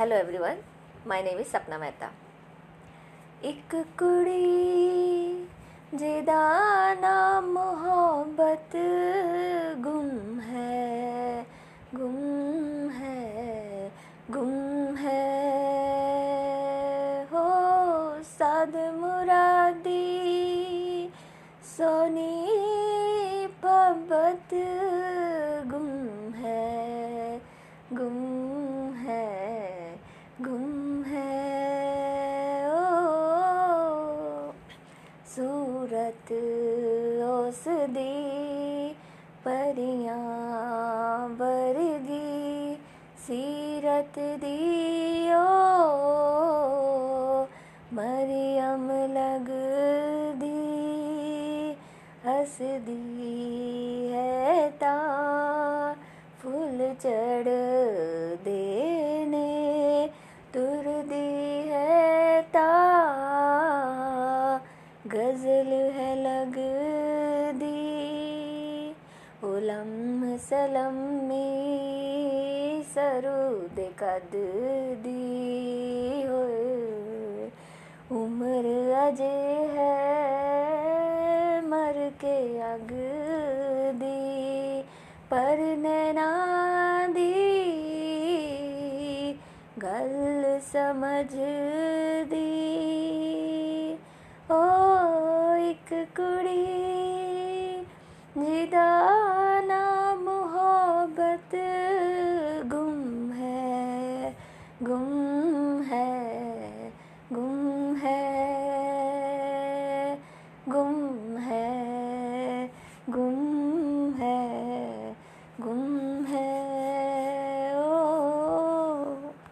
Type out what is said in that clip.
Hello everyone my name is Sapna Mehta एक कुड़ी, जिदा नाम मोहब्बत, गुम है गुम है गुम है। हो साद मुरादी, सोनी पबत सूरत उस दी परियाँ वर्गी सीरत दी ओ मरियम लग दी, हसदी है ता, फुल चढ़ देने तुर दी है ता, गज़ल उलम सलम में सरूद कद दी होए। उम्र अजे है मर के अग दी, पर नैना दी। गल समझ दी। ओ, एक कुड़ी जिदा गुम है गुम